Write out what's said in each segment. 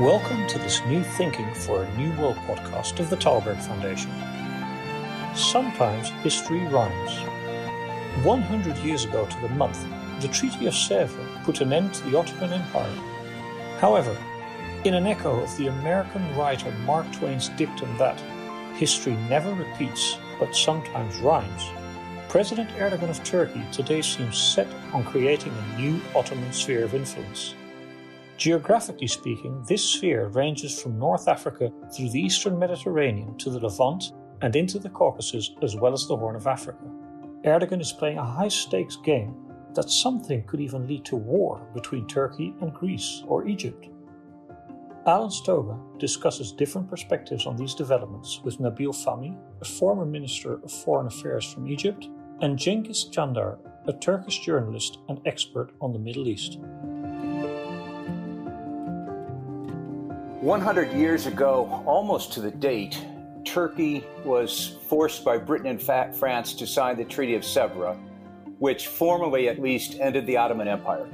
Welcome to this new Thinking for a New World podcast of the Tällberg Foundation. Sometimes history rhymes. 100 years ago to the month, the Treaty of Sèvres put an end to the Ottoman Empire. However, in an echo of the American writer Mark Twain's dictum that history never repeats but sometimes rhymes, President Erdogan of Turkey today seems set on creating a new Ottoman sphere of influence. Geographically speaking, this sphere ranges from North Africa through the eastern Mediterranean to the Levant and into the Caucasus as well as the Horn of Africa. Erdogan is playing a high stakes game that something could even lead to war between Turkey and Greece or Egypt. Alan Stoga discusses different perspectives on these developments with Nabil Fahmy, a former Minister of Foreign Affairs from Egypt, and Cengiz Candar, a Turkish journalist and expert on the Middle East. 100 years ago, almost to the date, Turkey was forced by Britain and France to sign the Treaty of Sèvres, which formally at least ended the Ottoman Empire.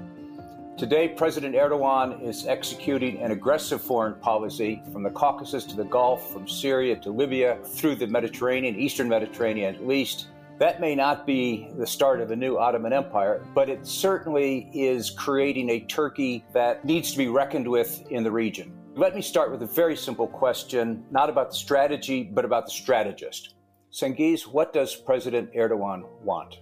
Today, President Erdogan is executing an aggressive foreign policy from the Caucasus to the Gulf, from Syria to Libya, through the Mediterranean, Eastern Mediterranean at least. That may not be the start of a new Ottoman Empire, but it certainly is creating a Turkey that needs to be reckoned with in the region. Let me start with a very simple question, not about the strategy, but about the strategist. Cengiz, what does President Erdogan want?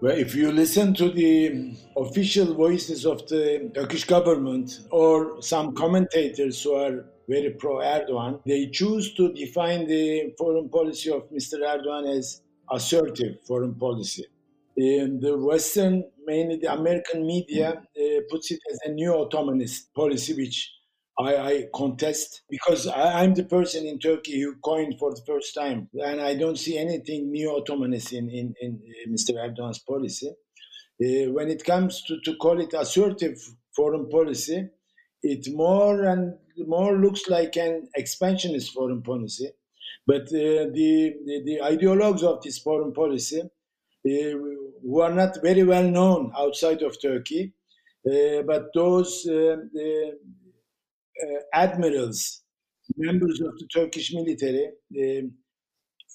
Well, if you listen to the official voices of the Turkish government or some commentators who are very pro Erdogan, they choose to define the foreign policy of Mr. Erdogan as assertive foreign policy. In the Western, mainly the American media, uh, puts it as a neo Ottomanist policy, which I, I contest because I, am the person in Turkey who coined for the first time, and I don't see anything neo-Ottomanist in, in, in uh, Mr. Erdogan's policy. Uh, when it comes to, to call it assertive foreign policy, it more and more looks like an expansionist foreign policy. But uh, the, the, the ideologues of this foreign policy, uh, who are not very well known outside of Turkey, uh, but those uh, uh, admirals, members of the Turkish military,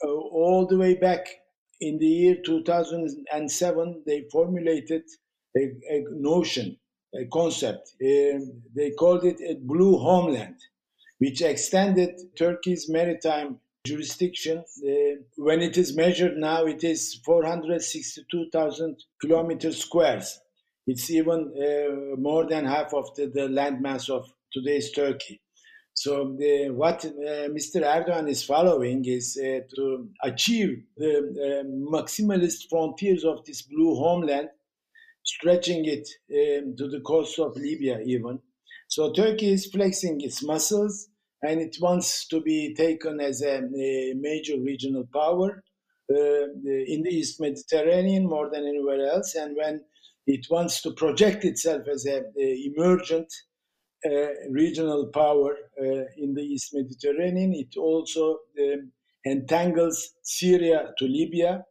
all the way back in the year 2007, they formulated a, a notion, a concept. They called it a blue homeland, which extended Turkey's maritime jurisdiction. Uh, when it is measured now, it is 462,000 kilometers squares. It's even uh, more than half of the, the landmass of today's Turkey. So the, what uh, Mr. Erdogan is following is uh, to achieve the uh, maximalist frontiers of this blue homeland, stretching it um, to the coast of Libya even. So Turkey is flexing its muscles and it wants to be taken as a, a major regional power uh, in the East Mediterranean more than anywhere else. And when it wants to project itself as a, emergent regional power uh, in the East Mediterranean. It also um, entangles Syria to Libya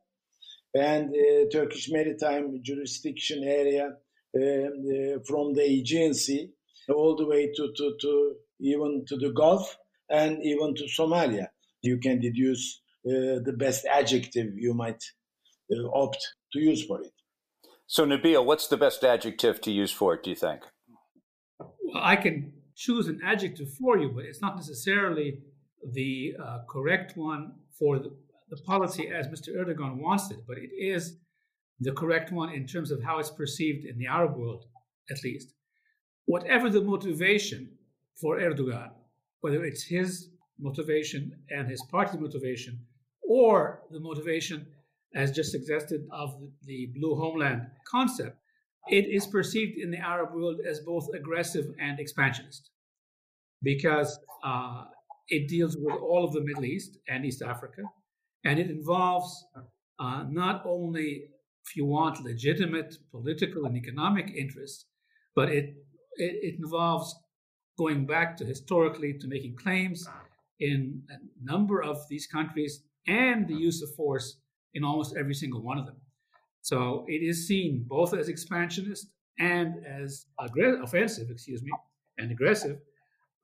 and uh, Turkish maritime jurisdiction area um, uh, from the Aegean Sea all the way to, to, to even to the Gulf and even to Somalia. You can deduce uh, the best adjective you might uh, opt to use for it. So, Nabil, what's the best adjective to use for it, do you think? Well, I can choose an adjective for you, but it's not necessarily the uh, correct one for the, the policy as Mr. Erdogan wants it, but it is the correct one in terms of how it's perceived in the Arab world, at least. Whatever the motivation for Erdogan, whether it's his motivation and his party's motivation, or the motivation, as just suggested, of the, the blue homeland concept, it is perceived in the Arab world as both aggressive and expansionist because uh, it deals with all of the Middle East and East Africa, and it involves uh, not only, if you want, legitimate political and economic interests, but it, it, it involves going back to historically to making claims in a number of these countries and the use of force in almost every single one of them. So it is seen both as expansionist and as aggressive, offensive, excuse me, and aggressive.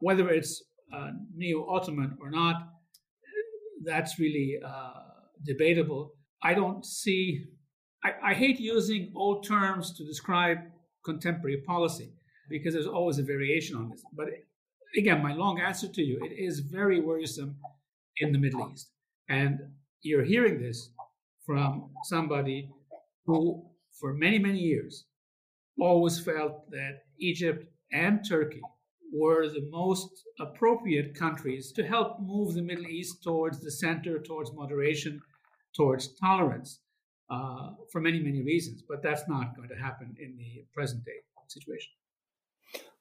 whether it's uh, neo Ottoman or not, that's really uh, debatable. I don't see, I, I hate using old terms to describe contemporary policy because there's always a variation on this. But again, my long answer to you, it is very worrisome in the Middle East. And you're hearing this from somebody who, for many, many years, always felt that Egypt and Turkey were the most appropriate countries to help move the Middle East towards the center, towards moderation, towards tolerance, uh, for many, many reasons. But that's not going to happen in the present day situation.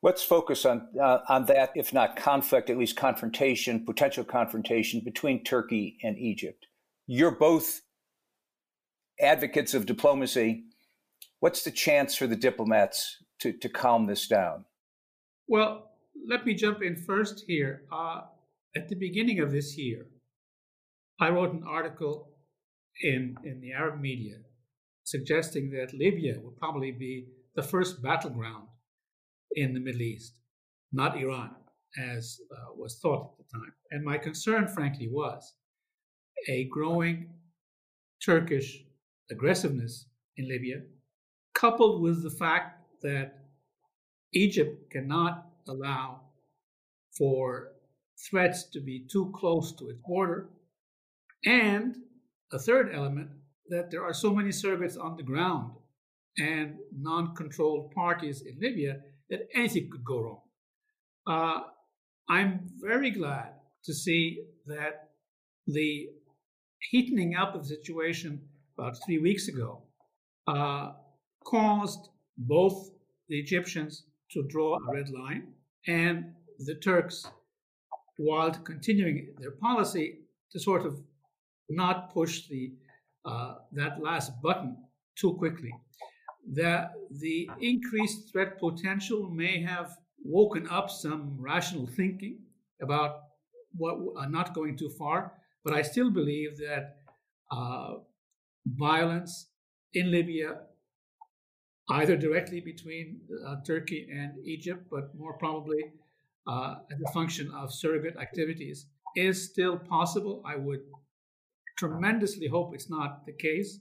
Let's focus on uh, on that, if not conflict, at least confrontation, potential confrontation between Turkey and Egypt. You're both advocates of diplomacy. What's the chance for the diplomats to, to calm this down? Well, let me jump in first here. Uh, at the beginning of this year, I wrote an article in, in the Arab media suggesting that Libya would probably be the first battleground in the Middle East, not Iran, as uh, was thought at the time. And my concern, frankly, was a growing Turkish aggressiveness in Libya, coupled with the fact that Egypt cannot allow for threats to be too close to its border. And a third element that there are so many surrogates on the ground and non controlled parties in Libya that anything could go wrong. Uh, I'm very glad to see that the heating up of the situation about three weeks ago uh, caused both the Egyptians to draw a red line and the Turks, while continuing their policy, to sort of not push the uh, that last button too quickly that the increased threat potential may have woken up some rational thinking about what uh, not going too far. But I still believe that uh, violence in Libya, either directly between uh, Turkey and Egypt, but more probably uh, as a function of surrogate activities, is still possible. I would tremendously hope it's not the case.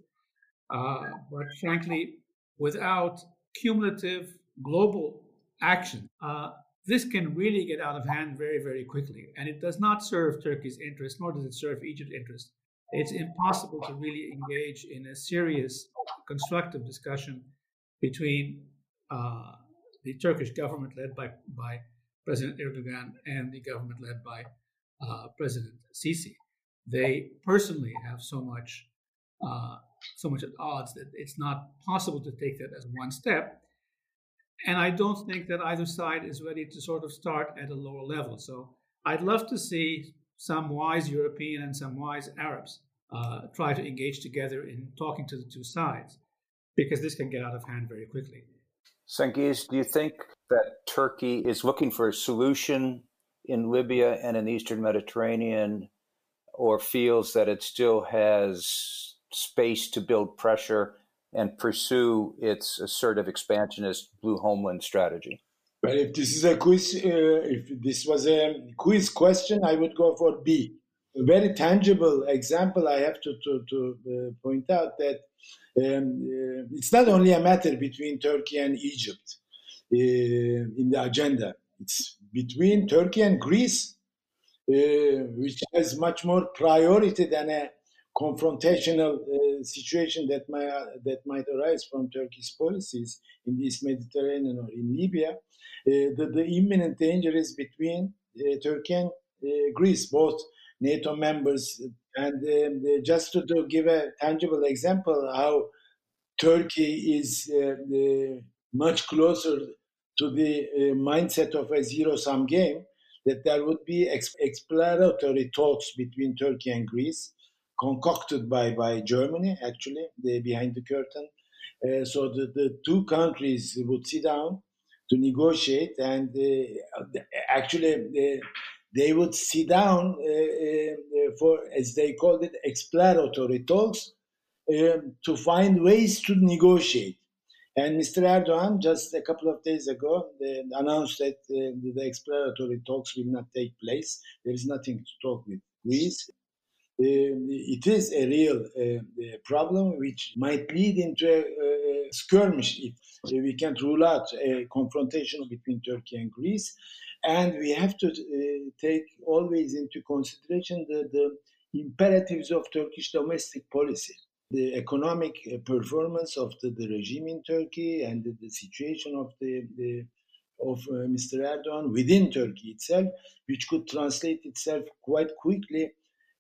Uh, but frankly, without cumulative global action, uh, this can really get out of hand very, very quickly. And it does not serve Turkey's interest, nor does it serve Egypt's interest. It's impossible to really engage in a serious, constructive discussion between uh, the Turkish government led by, by President Erdogan and the government led by uh, President Sisi. They personally have so much uh, so much at odds that it's not possible to take that as one step. And I don't think that either side is ready to sort of start at a lower level. So I'd love to see some wise European and some wise Arabs uh, try to engage together in talking to the two sides, because this can get out of hand very quickly. Cengiz, do you think that Turkey is looking for a solution in Libya and in the Eastern Mediterranean, or feels that it still has space to build pressure and pursue its assertive expansionist blue homeland strategy? Well, if this is a quiz, uh, if this was a quiz question, I would go for B. A very tangible example I have to, to, to uh, point out that um, uh, it's not only a matter between Turkey and Egypt uh, in the agenda, it's between Turkey and Greece, uh, which has much more priority than a confrontational uh, situation that might that might arise from Turkey's policies in the East Mediterranean or in Libya, uh, the, the imminent danger is between uh, Turkey and uh, Greece, both NATO members. And um, just to, give a tangible example, how Turkey is uh, much closer to the uh, mindset of a zero-sum game, that there would be exploratory talks between Turkey and Greece concocted by, by Germany, actually, the, behind the curtain. Uh, so the, the two countries would sit down to negotiate, and uh, actually uh, they would sit down uh, uh, for, as they called it, exploratory talks um, to find ways to negotiate. And Mr. Erdogan, just a couple of days ago, announced that uh, the exploratory talks will not take place. There is nothing to talk with Greece. Uh, it is a real uh, problem which might lead into a, a skirmish if we can't rule out a confrontation between Turkey and Greece. And we have to uh, take always into consideration the, the imperatives of Turkish domestic policy the economic uh, performance of the, the regime in Turkey and the, the situation of the, the of uh, Mr. Erdogan within Turkey itself, which could translate itself quite quickly uh,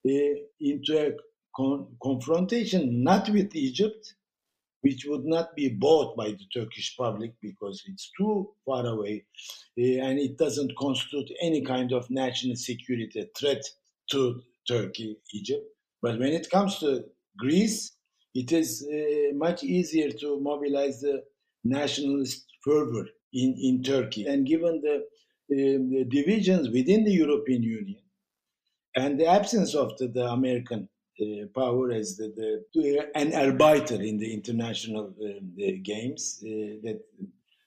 into a con- confrontation not with Egypt, which would not be bought by the Turkish public because it's too far away uh, and it doesn't constitute any kind of national security threat to Turkey, Egypt. But when it comes to Greece, it is uh, much easier to mobilize the nationalist fervor in, in Turkey. And given the, uh, the divisions within the European Union and the absence of the, the American uh, power as the, the, an arbiter in the international um, the games, uh, that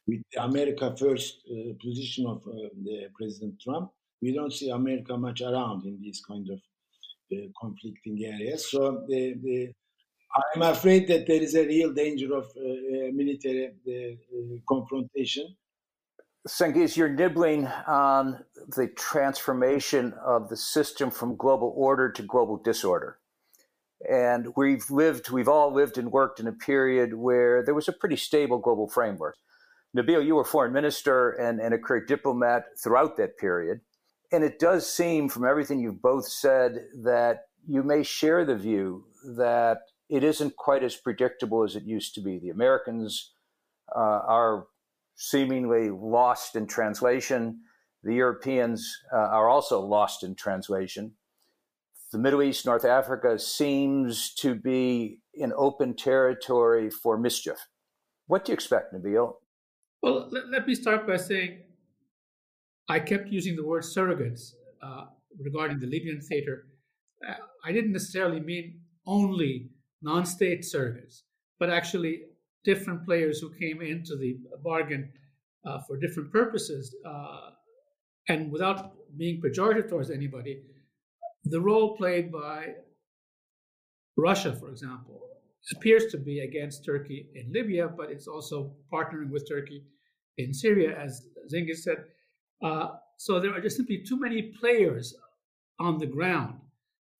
with America first uh, position of uh, President Trump, we don't see America much around in these kind of conflicting areas. So the, the I'm afraid that there is a real danger of uh, military uh, confrontation. Cengiz, you're nibbling on the transformation of the system from global order to global disorder. And we've lived, we've all lived and worked in a period where there was a pretty stable global framework. Nabil, you were foreign minister and, and a career diplomat throughout that period. And it does seem from everything you've both said that you may share the view that it isn't quite as predictable as it used to be. The Americans uh, are seemingly lost in translation. The Europeans uh, are also lost in translation. The Middle East, North Africa seems to be in open territory for mischief. What do you expect, Nabil? Well, let, let me start by saying I kept using the word surrogates uh, regarding the Libyan theater. Uh, I didn't necessarily mean only non state surrogates, but actually different players who came into the bargain uh, for different purposes. Uh, and without being pejorative towards anybody, the role played by Russia, for example, appears to be against Turkey in Libya, but it's also partnering with Turkey in Syria, as Cengiz said. Uh, so there are just simply too many players on the ground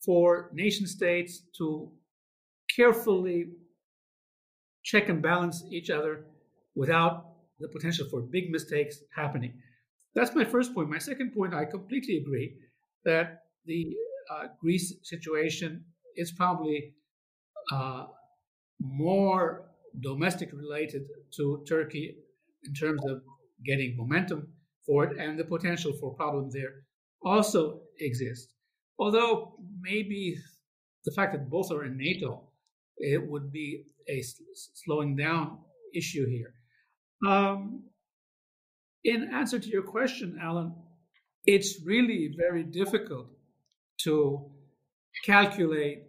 for nation states to carefully check and balance each other without the potential for big mistakes happening. That's my first point. My second point, I completely agree that the uh, Greece situation is probably uh, more domestic related to Turkey in terms of getting momentum for it, and the potential for problem there also exists. Although maybe the fact that both are in NATO it would be a slowing down issue here. Um, in answer to your question, Alan, it's really very difficult to calculate.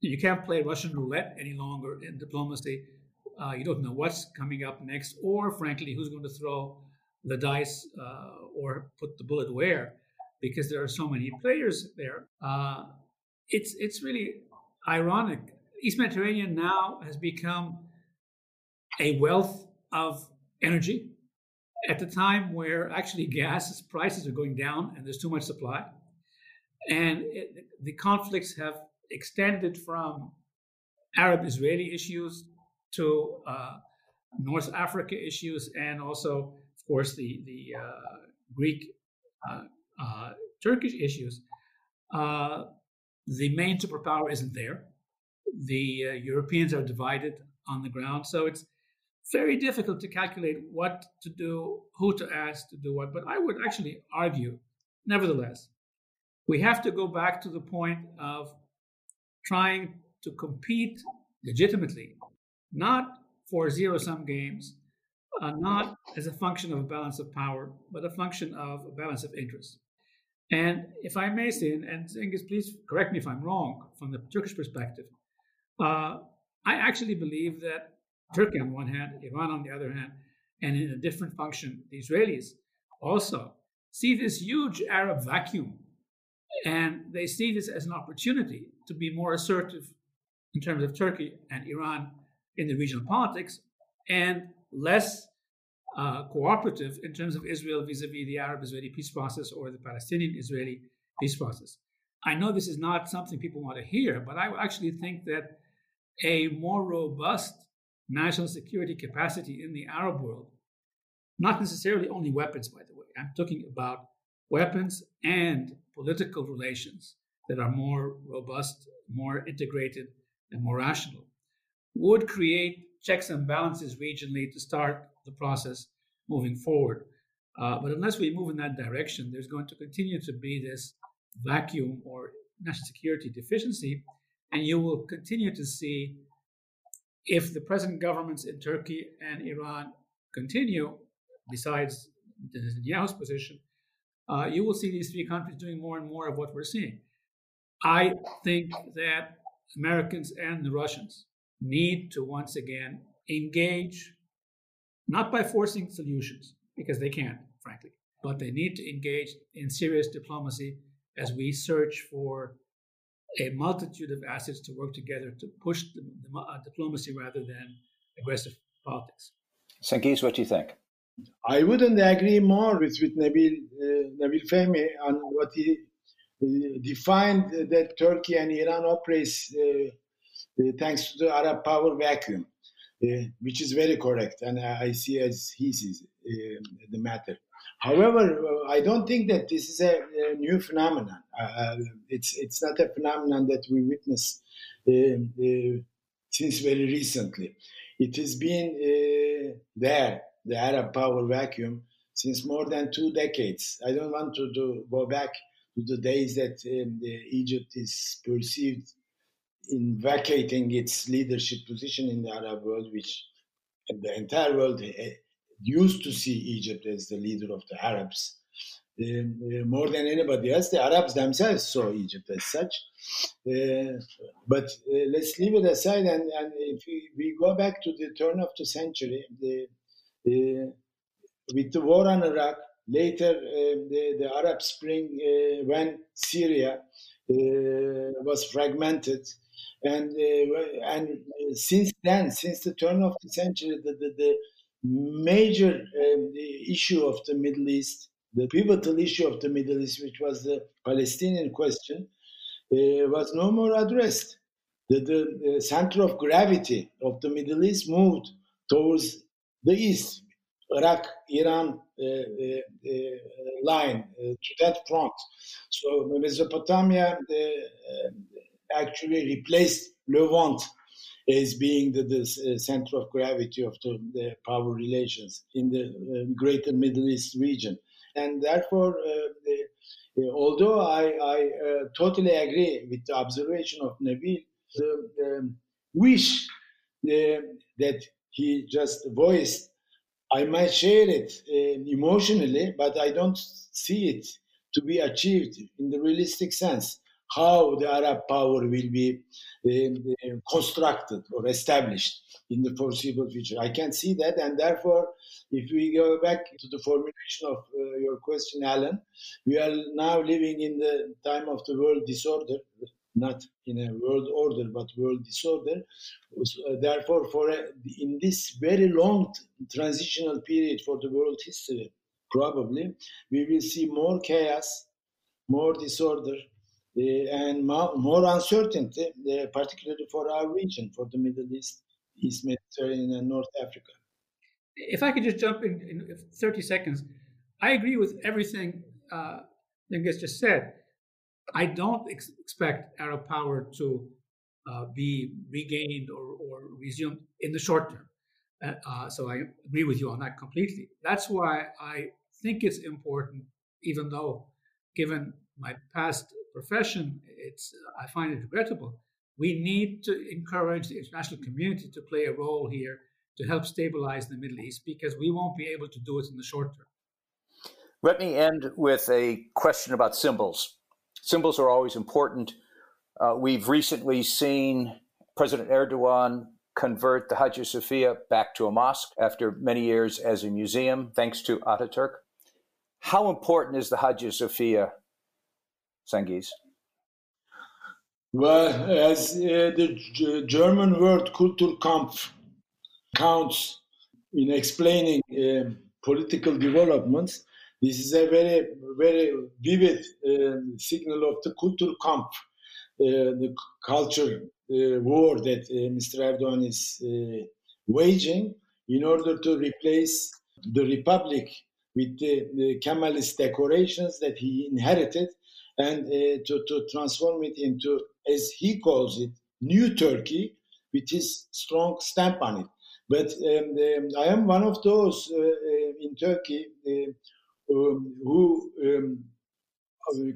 You can't play Russian roulette any longer in diplomacy. Uh, you don't know what's coming up next, or frankly, who's going to throw the dice uh, or put the bullet where, because there are so many players there. Uh, it's it's really ironic East Mediterranean now has become a wealth of energy at the time where actually gas prices are going down and there's too much supply. And it, the conflicts have extended from Arab Israeli issues to uh, North Africa issues and also, of course, the, the uh, Greek uh, uh Turkish issues. Uh, the main superpower isn't there the uh, Europeans are divided on the ground. So it's very difficult to calculate what to do, who to ask to do what. But I would actually argue, nevertheless, we have to go back to the point of trying to compete legitimately, not for zero sum games, uh, not as a function of a balance of power, but a function of a balance of interest. And if I may say, and, Cengiz, please correct me if I'm wrong from the Turkish perspective, uh, I actually believe that Turkey on one hand, Iran on the other hand, and in a different function, the Israelis also see this huge Arab vacuum. And they see this as an opportunity to be more assertive in terms of Turkey and Iran in the regional politics and less uh, cooperative in terms of Israel vis a vis the Arab Israeli peace process or the Palestinian Israeli peace process. I know this is not something people want to hear, but I actually think that a more robust national security capacity in the Arab world, not necessarily only weapons, by the way, I'm talking about weapons and political relations that are more robust, more integrated, and more rational, would create checks and balances regionally to start the process moving forward. Uh, but unless we move in that direction, there's going to continue to be this vacuum or national security deficiency, and you will continue to see if the present governments in Turkey and Iran continue, besides the Netanyahu's position, uh, you will see these three countries doing more and more of what we're seeing. I think that Americans and the Russians need to once again engage, not by forcing solutions, because they can't, frankly, but they need to engage in serious diplomacy as we search for a multitude of assets to work together to push the, the uh, diplomacy rather than aggressive politics. Cengiz, what do you think? I wouldn't agree more with, with Nabil, uh, Nabil Fahmy on what he uh, defined that Turkey and Iran operates uh, uh, thanks to the Arab power vacuum, uh, which is very correct, and I see as he sees uh, the matter. However, uh, I don't think that this is a, a new phenomenon. Uh, uh, it's it's not a phenomenon that we witness since very recently. It has been there, the Arab power vacuum, since more than two decades. I don't want to do, go back to the days that um, Egypt is perceived in vacating its leadership position in the Arab world, which the entire world eh, used to see Egypt as the leader of the Arabs. Uh, more than anybody else, the Arabs themselves saw Egypt as such. Uh, but uh, let's leave it aside, and, and if we, we, go back to the turn of the century, the, with the war on Iraq, later the, the, Arab Spring, when Syria was fragmented, and uh, and since then, since the turn of the century, the, the, the major um, issue of the Middle East, the pivotal issue of the Middle East, which was the Palestinian question, uh, was no more addressed. The, the, center of gravity of the Middle East moved towards the east, Iraq, Iran uh, uh, uh line to that front. So Mesopotamia actually replaced Levant as being the, the uh, center of gravity of the, the power relations in the uh, greater Middle East region. And therefore, uh, the, uh, although I, I totally agree with the observation of Nabil, the, the wish that he just voiced, I might share it emotionally, but I don't see it to be achieved in the realistic sense how the Arab power will be uh, constructed or established in the foreseeable future. I can see that, and therefore, if we go back to the formulation of uh, your question, Alan, we are now living in the time of the world disorder, not in a world order, but world disorder. Uh, therefore, for a, in this very long transitional period for the world history, probably we will see more chaos, more disorder, and more uncertainty, uh, particularly for our region, for the Middle East, East Mediterranean, and North Africa. If I could just jump in in 30 seconds, I agree with everything uh, just said. I don't ex- expect Arab power to uh, be regained or, or, resumed in the short term. Uh, uh, so I agree with you on that completely. That's why I think it's important, even though, given my past profession, it's I find it regrettable. We need to encourage the international community to play a role here to help stabilize the Middle East because we won't be able to do it in the short term. Let me end with a question about symbols. Symbols are always important. Uh, we've recently seen President Erdogan convert the Hagia Sophia back to a mosque after many years as a museum, thanks to Ataturk. How important is the Hagia Sophia, Well, as uh, the G- German word Kulturkampf counts in explaining uh, political developments, this is a very, very vivid uh, signal of the Kulturkampf, uh, the culture uh, war that uh, Mr. Erdogan is waging in order to replace the republic with the, the Kemalist decorations that he inherited and to, to transform it into, as he calls it, new Turkey with his strong stamp on it. But um, um, I am one of those uh, in Turkey uh, um, who um,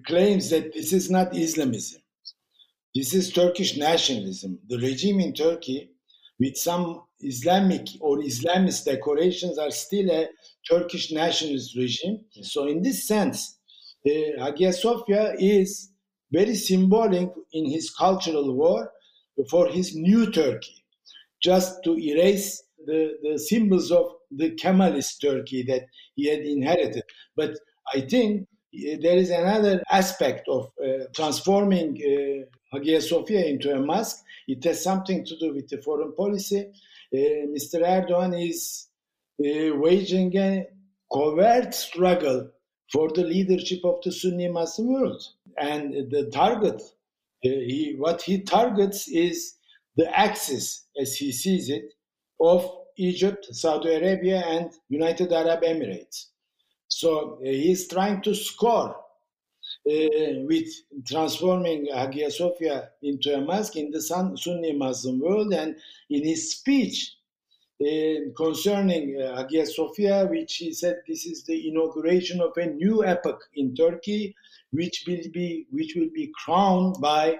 claims that this is not Islamism. This is Turkish nationalism. The regime in Turkey, with some Islamic or Islamist decorations, are still a Turkish nationalist regime. So, in this sense, uh, Hagia Sophia is very symbolic in his cultural war for his new Turkey, just to erase the, the symbols of the Kemalist Turkey that he had inherited. But I think uh, there is another aspect of uh, transforming uh, Hagia Sophia into a mosque. It has something to do with the foreign policy. Uh, Mr. Erdogan is uh, waging a covert struggle for the leadership of the Sunni Muslim world. And the target, uh, he, what he targets is the axis, as he sees it, of Egypt, Saudi Arabia, and United Arab Emirates. So uh, he's trying to score uh, with transforming Hagia Sophia into a mosque in the Sunni Muslim world. And in his speech concerning uh, Hagia Sophia, which he said this is the inauguration of a new epoch in Turkey, which will be which will be crowned by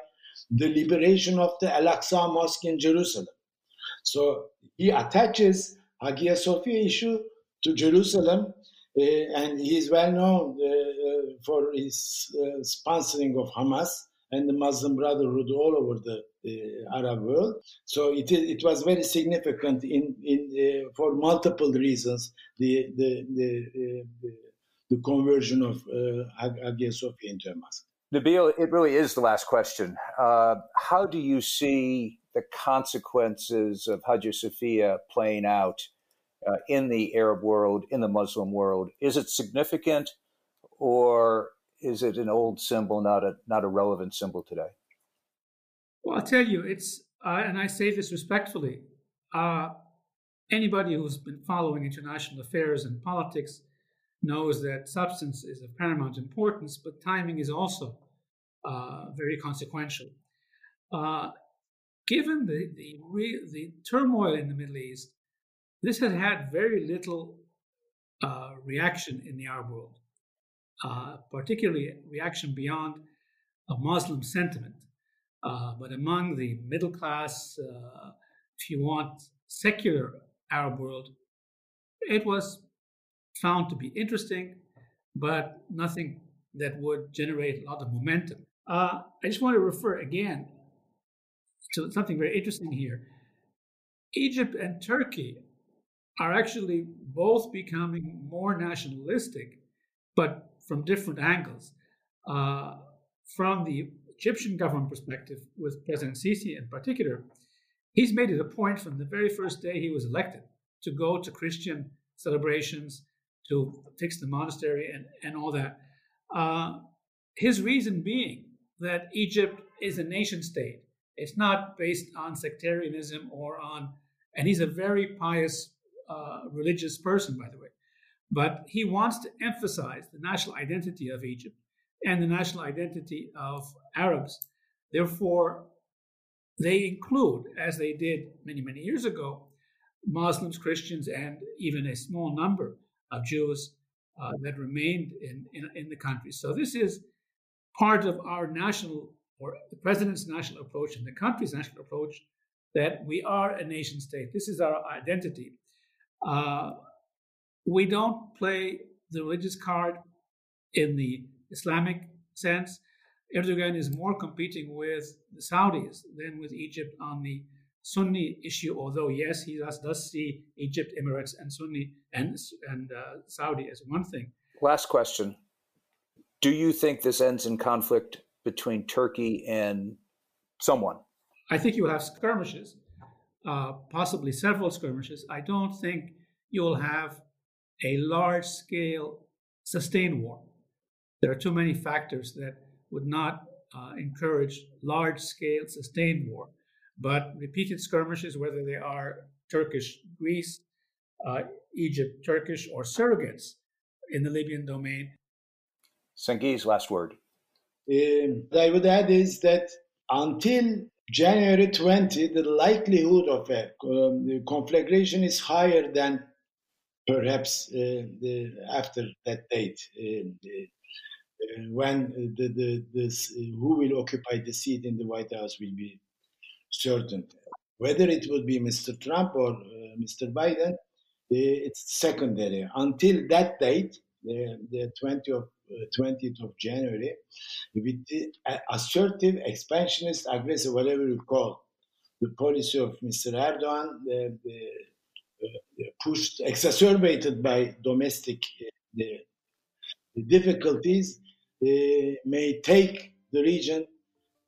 the liberation of the Al-Aqsa Mosque in Jerusalem. So he attaches Hagia Sophia issue to Jerusalem uh, and he is well known uh, uh, for his sponsoring of Hamas and the Muslim Brotherhood all over the uh, Arab world. So it, it was very significant in, in uh, for multiple reasons the the the, the, the conversion of uh, Hagia Sophia into a mosque. Nabil, it really is the last question. how do you see the consequences of Hagia Sophia playing out uh, in the Arab world, in the Muslim world? Is it significant, or is it an old symbol, not a not a relevant symbol today? Well, I'll tell you, it's uh, and I say this respectfully. Uh, anybody who's been following international affairs and politics knows that substance is of paramount importance, but timing is also uh, very consequential. Uh, given the the, re- the turmoil in the Middle East, this has had very little uh, reaction in the Arab world, uh, particularly reaction beyond a Muslim sentiment. Uh, but among the middle class, uh, if you want, secular Arab world, it was found to be interesting, but nothing that would generate a lot of momentum. Uh, I just want to refer again to something very interesting here. Egypt and Turkey are actually both becoming more nationalistic, but from different angles. Uh, from the Egyptian government perspective, with President Sisi in particular, he's made it a point from the very first day he was elected to go to Christian celebrations, to fix the monastery, and, and all that. Uh, his reason being that Egypt is a nation state. It's not based on sectarianism or on, and he's a very pious uh, religious person, by the way. But he wants to emphasize the national identity of Egypt and the national identity of Arabs. Therefore, they include, as they did many, many years ago, Muslims, Christians, and even a small number of Jews uh, that remained in, in, in, the country. So, this is part of our national, or the president's national approach and the country's national approach that we are a nation state. This is our identity. Uh, we don't play the religious card in the Islamic sense. Erdogan is more competing with the Saudis than with Egypt on the Sunni issue, although yes, he does, does see Egypt, Emirates, and Sunni and and uh, Saudi as one thing. Last question: Do you think this ends in conflict between Turkey and someone? I think you will have skirmishes, uh, possibly several skirmishes. I don't think you'll have a large-scale sustained war. There are too many factors that would not uh, encourage large-scale sustained war but repeated skirmishes, whether they are Turkish Greece, uh, Egypt Turkish, or surrogates in the Libyan domain. Cengiz, last word. Um, I would add is that until January 20, the likelihood of a um, conflagration is higher than perhaps uh, the, after that date. Uh, uh, when the, the, the, who will occupy the seat in the White House will be certain. Whether it would be Mr. Trump or uh, Mr. Biden, uh, it's secondary. Until that date, the, the 20th of, uh, 20th of January, with the assertive, expansionist, aggressive, whatever you call, the policy of Mr. Erdogan, the, the, uh, pushed, exacerbated by domestic uh, the, the difficulties, may take the region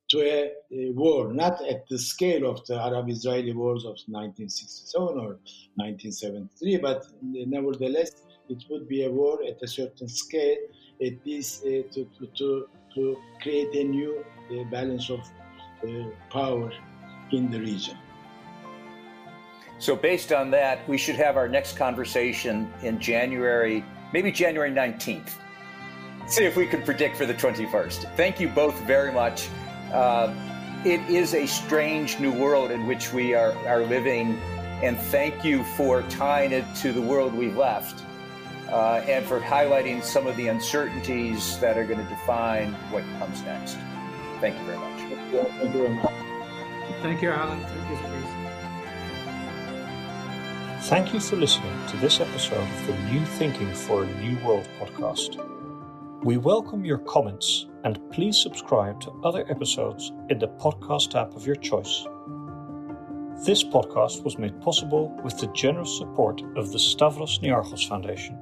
to a, a, war, not at the scale of the Arab-Israeli wars of 1967 or 1973, but nevertheless, it would be a war at a certain scale, at least uh, to, to, to, to, create a new uh, balance of uh, power in the region. So, based on that, we should have our next conversation in January, maybe January 19th. See if we can predict for the 21st. Thank you both very much. Uh, it is a strange new world in which we are, are living, and thank you for tying it to the world we've left uh, and for highlighting some of the uncertainties that are going to define what comes next. Thank you very much. Thank you very much. Thank you, Alan. Thank you, Thank you for listening to this episode of the New Thinking for a New World podcast. We welcome your comments and please subscribe to other episodes in the podcast app of your choice. This podcast was made possible with the generous support of the Stavros Niarchos Foundation.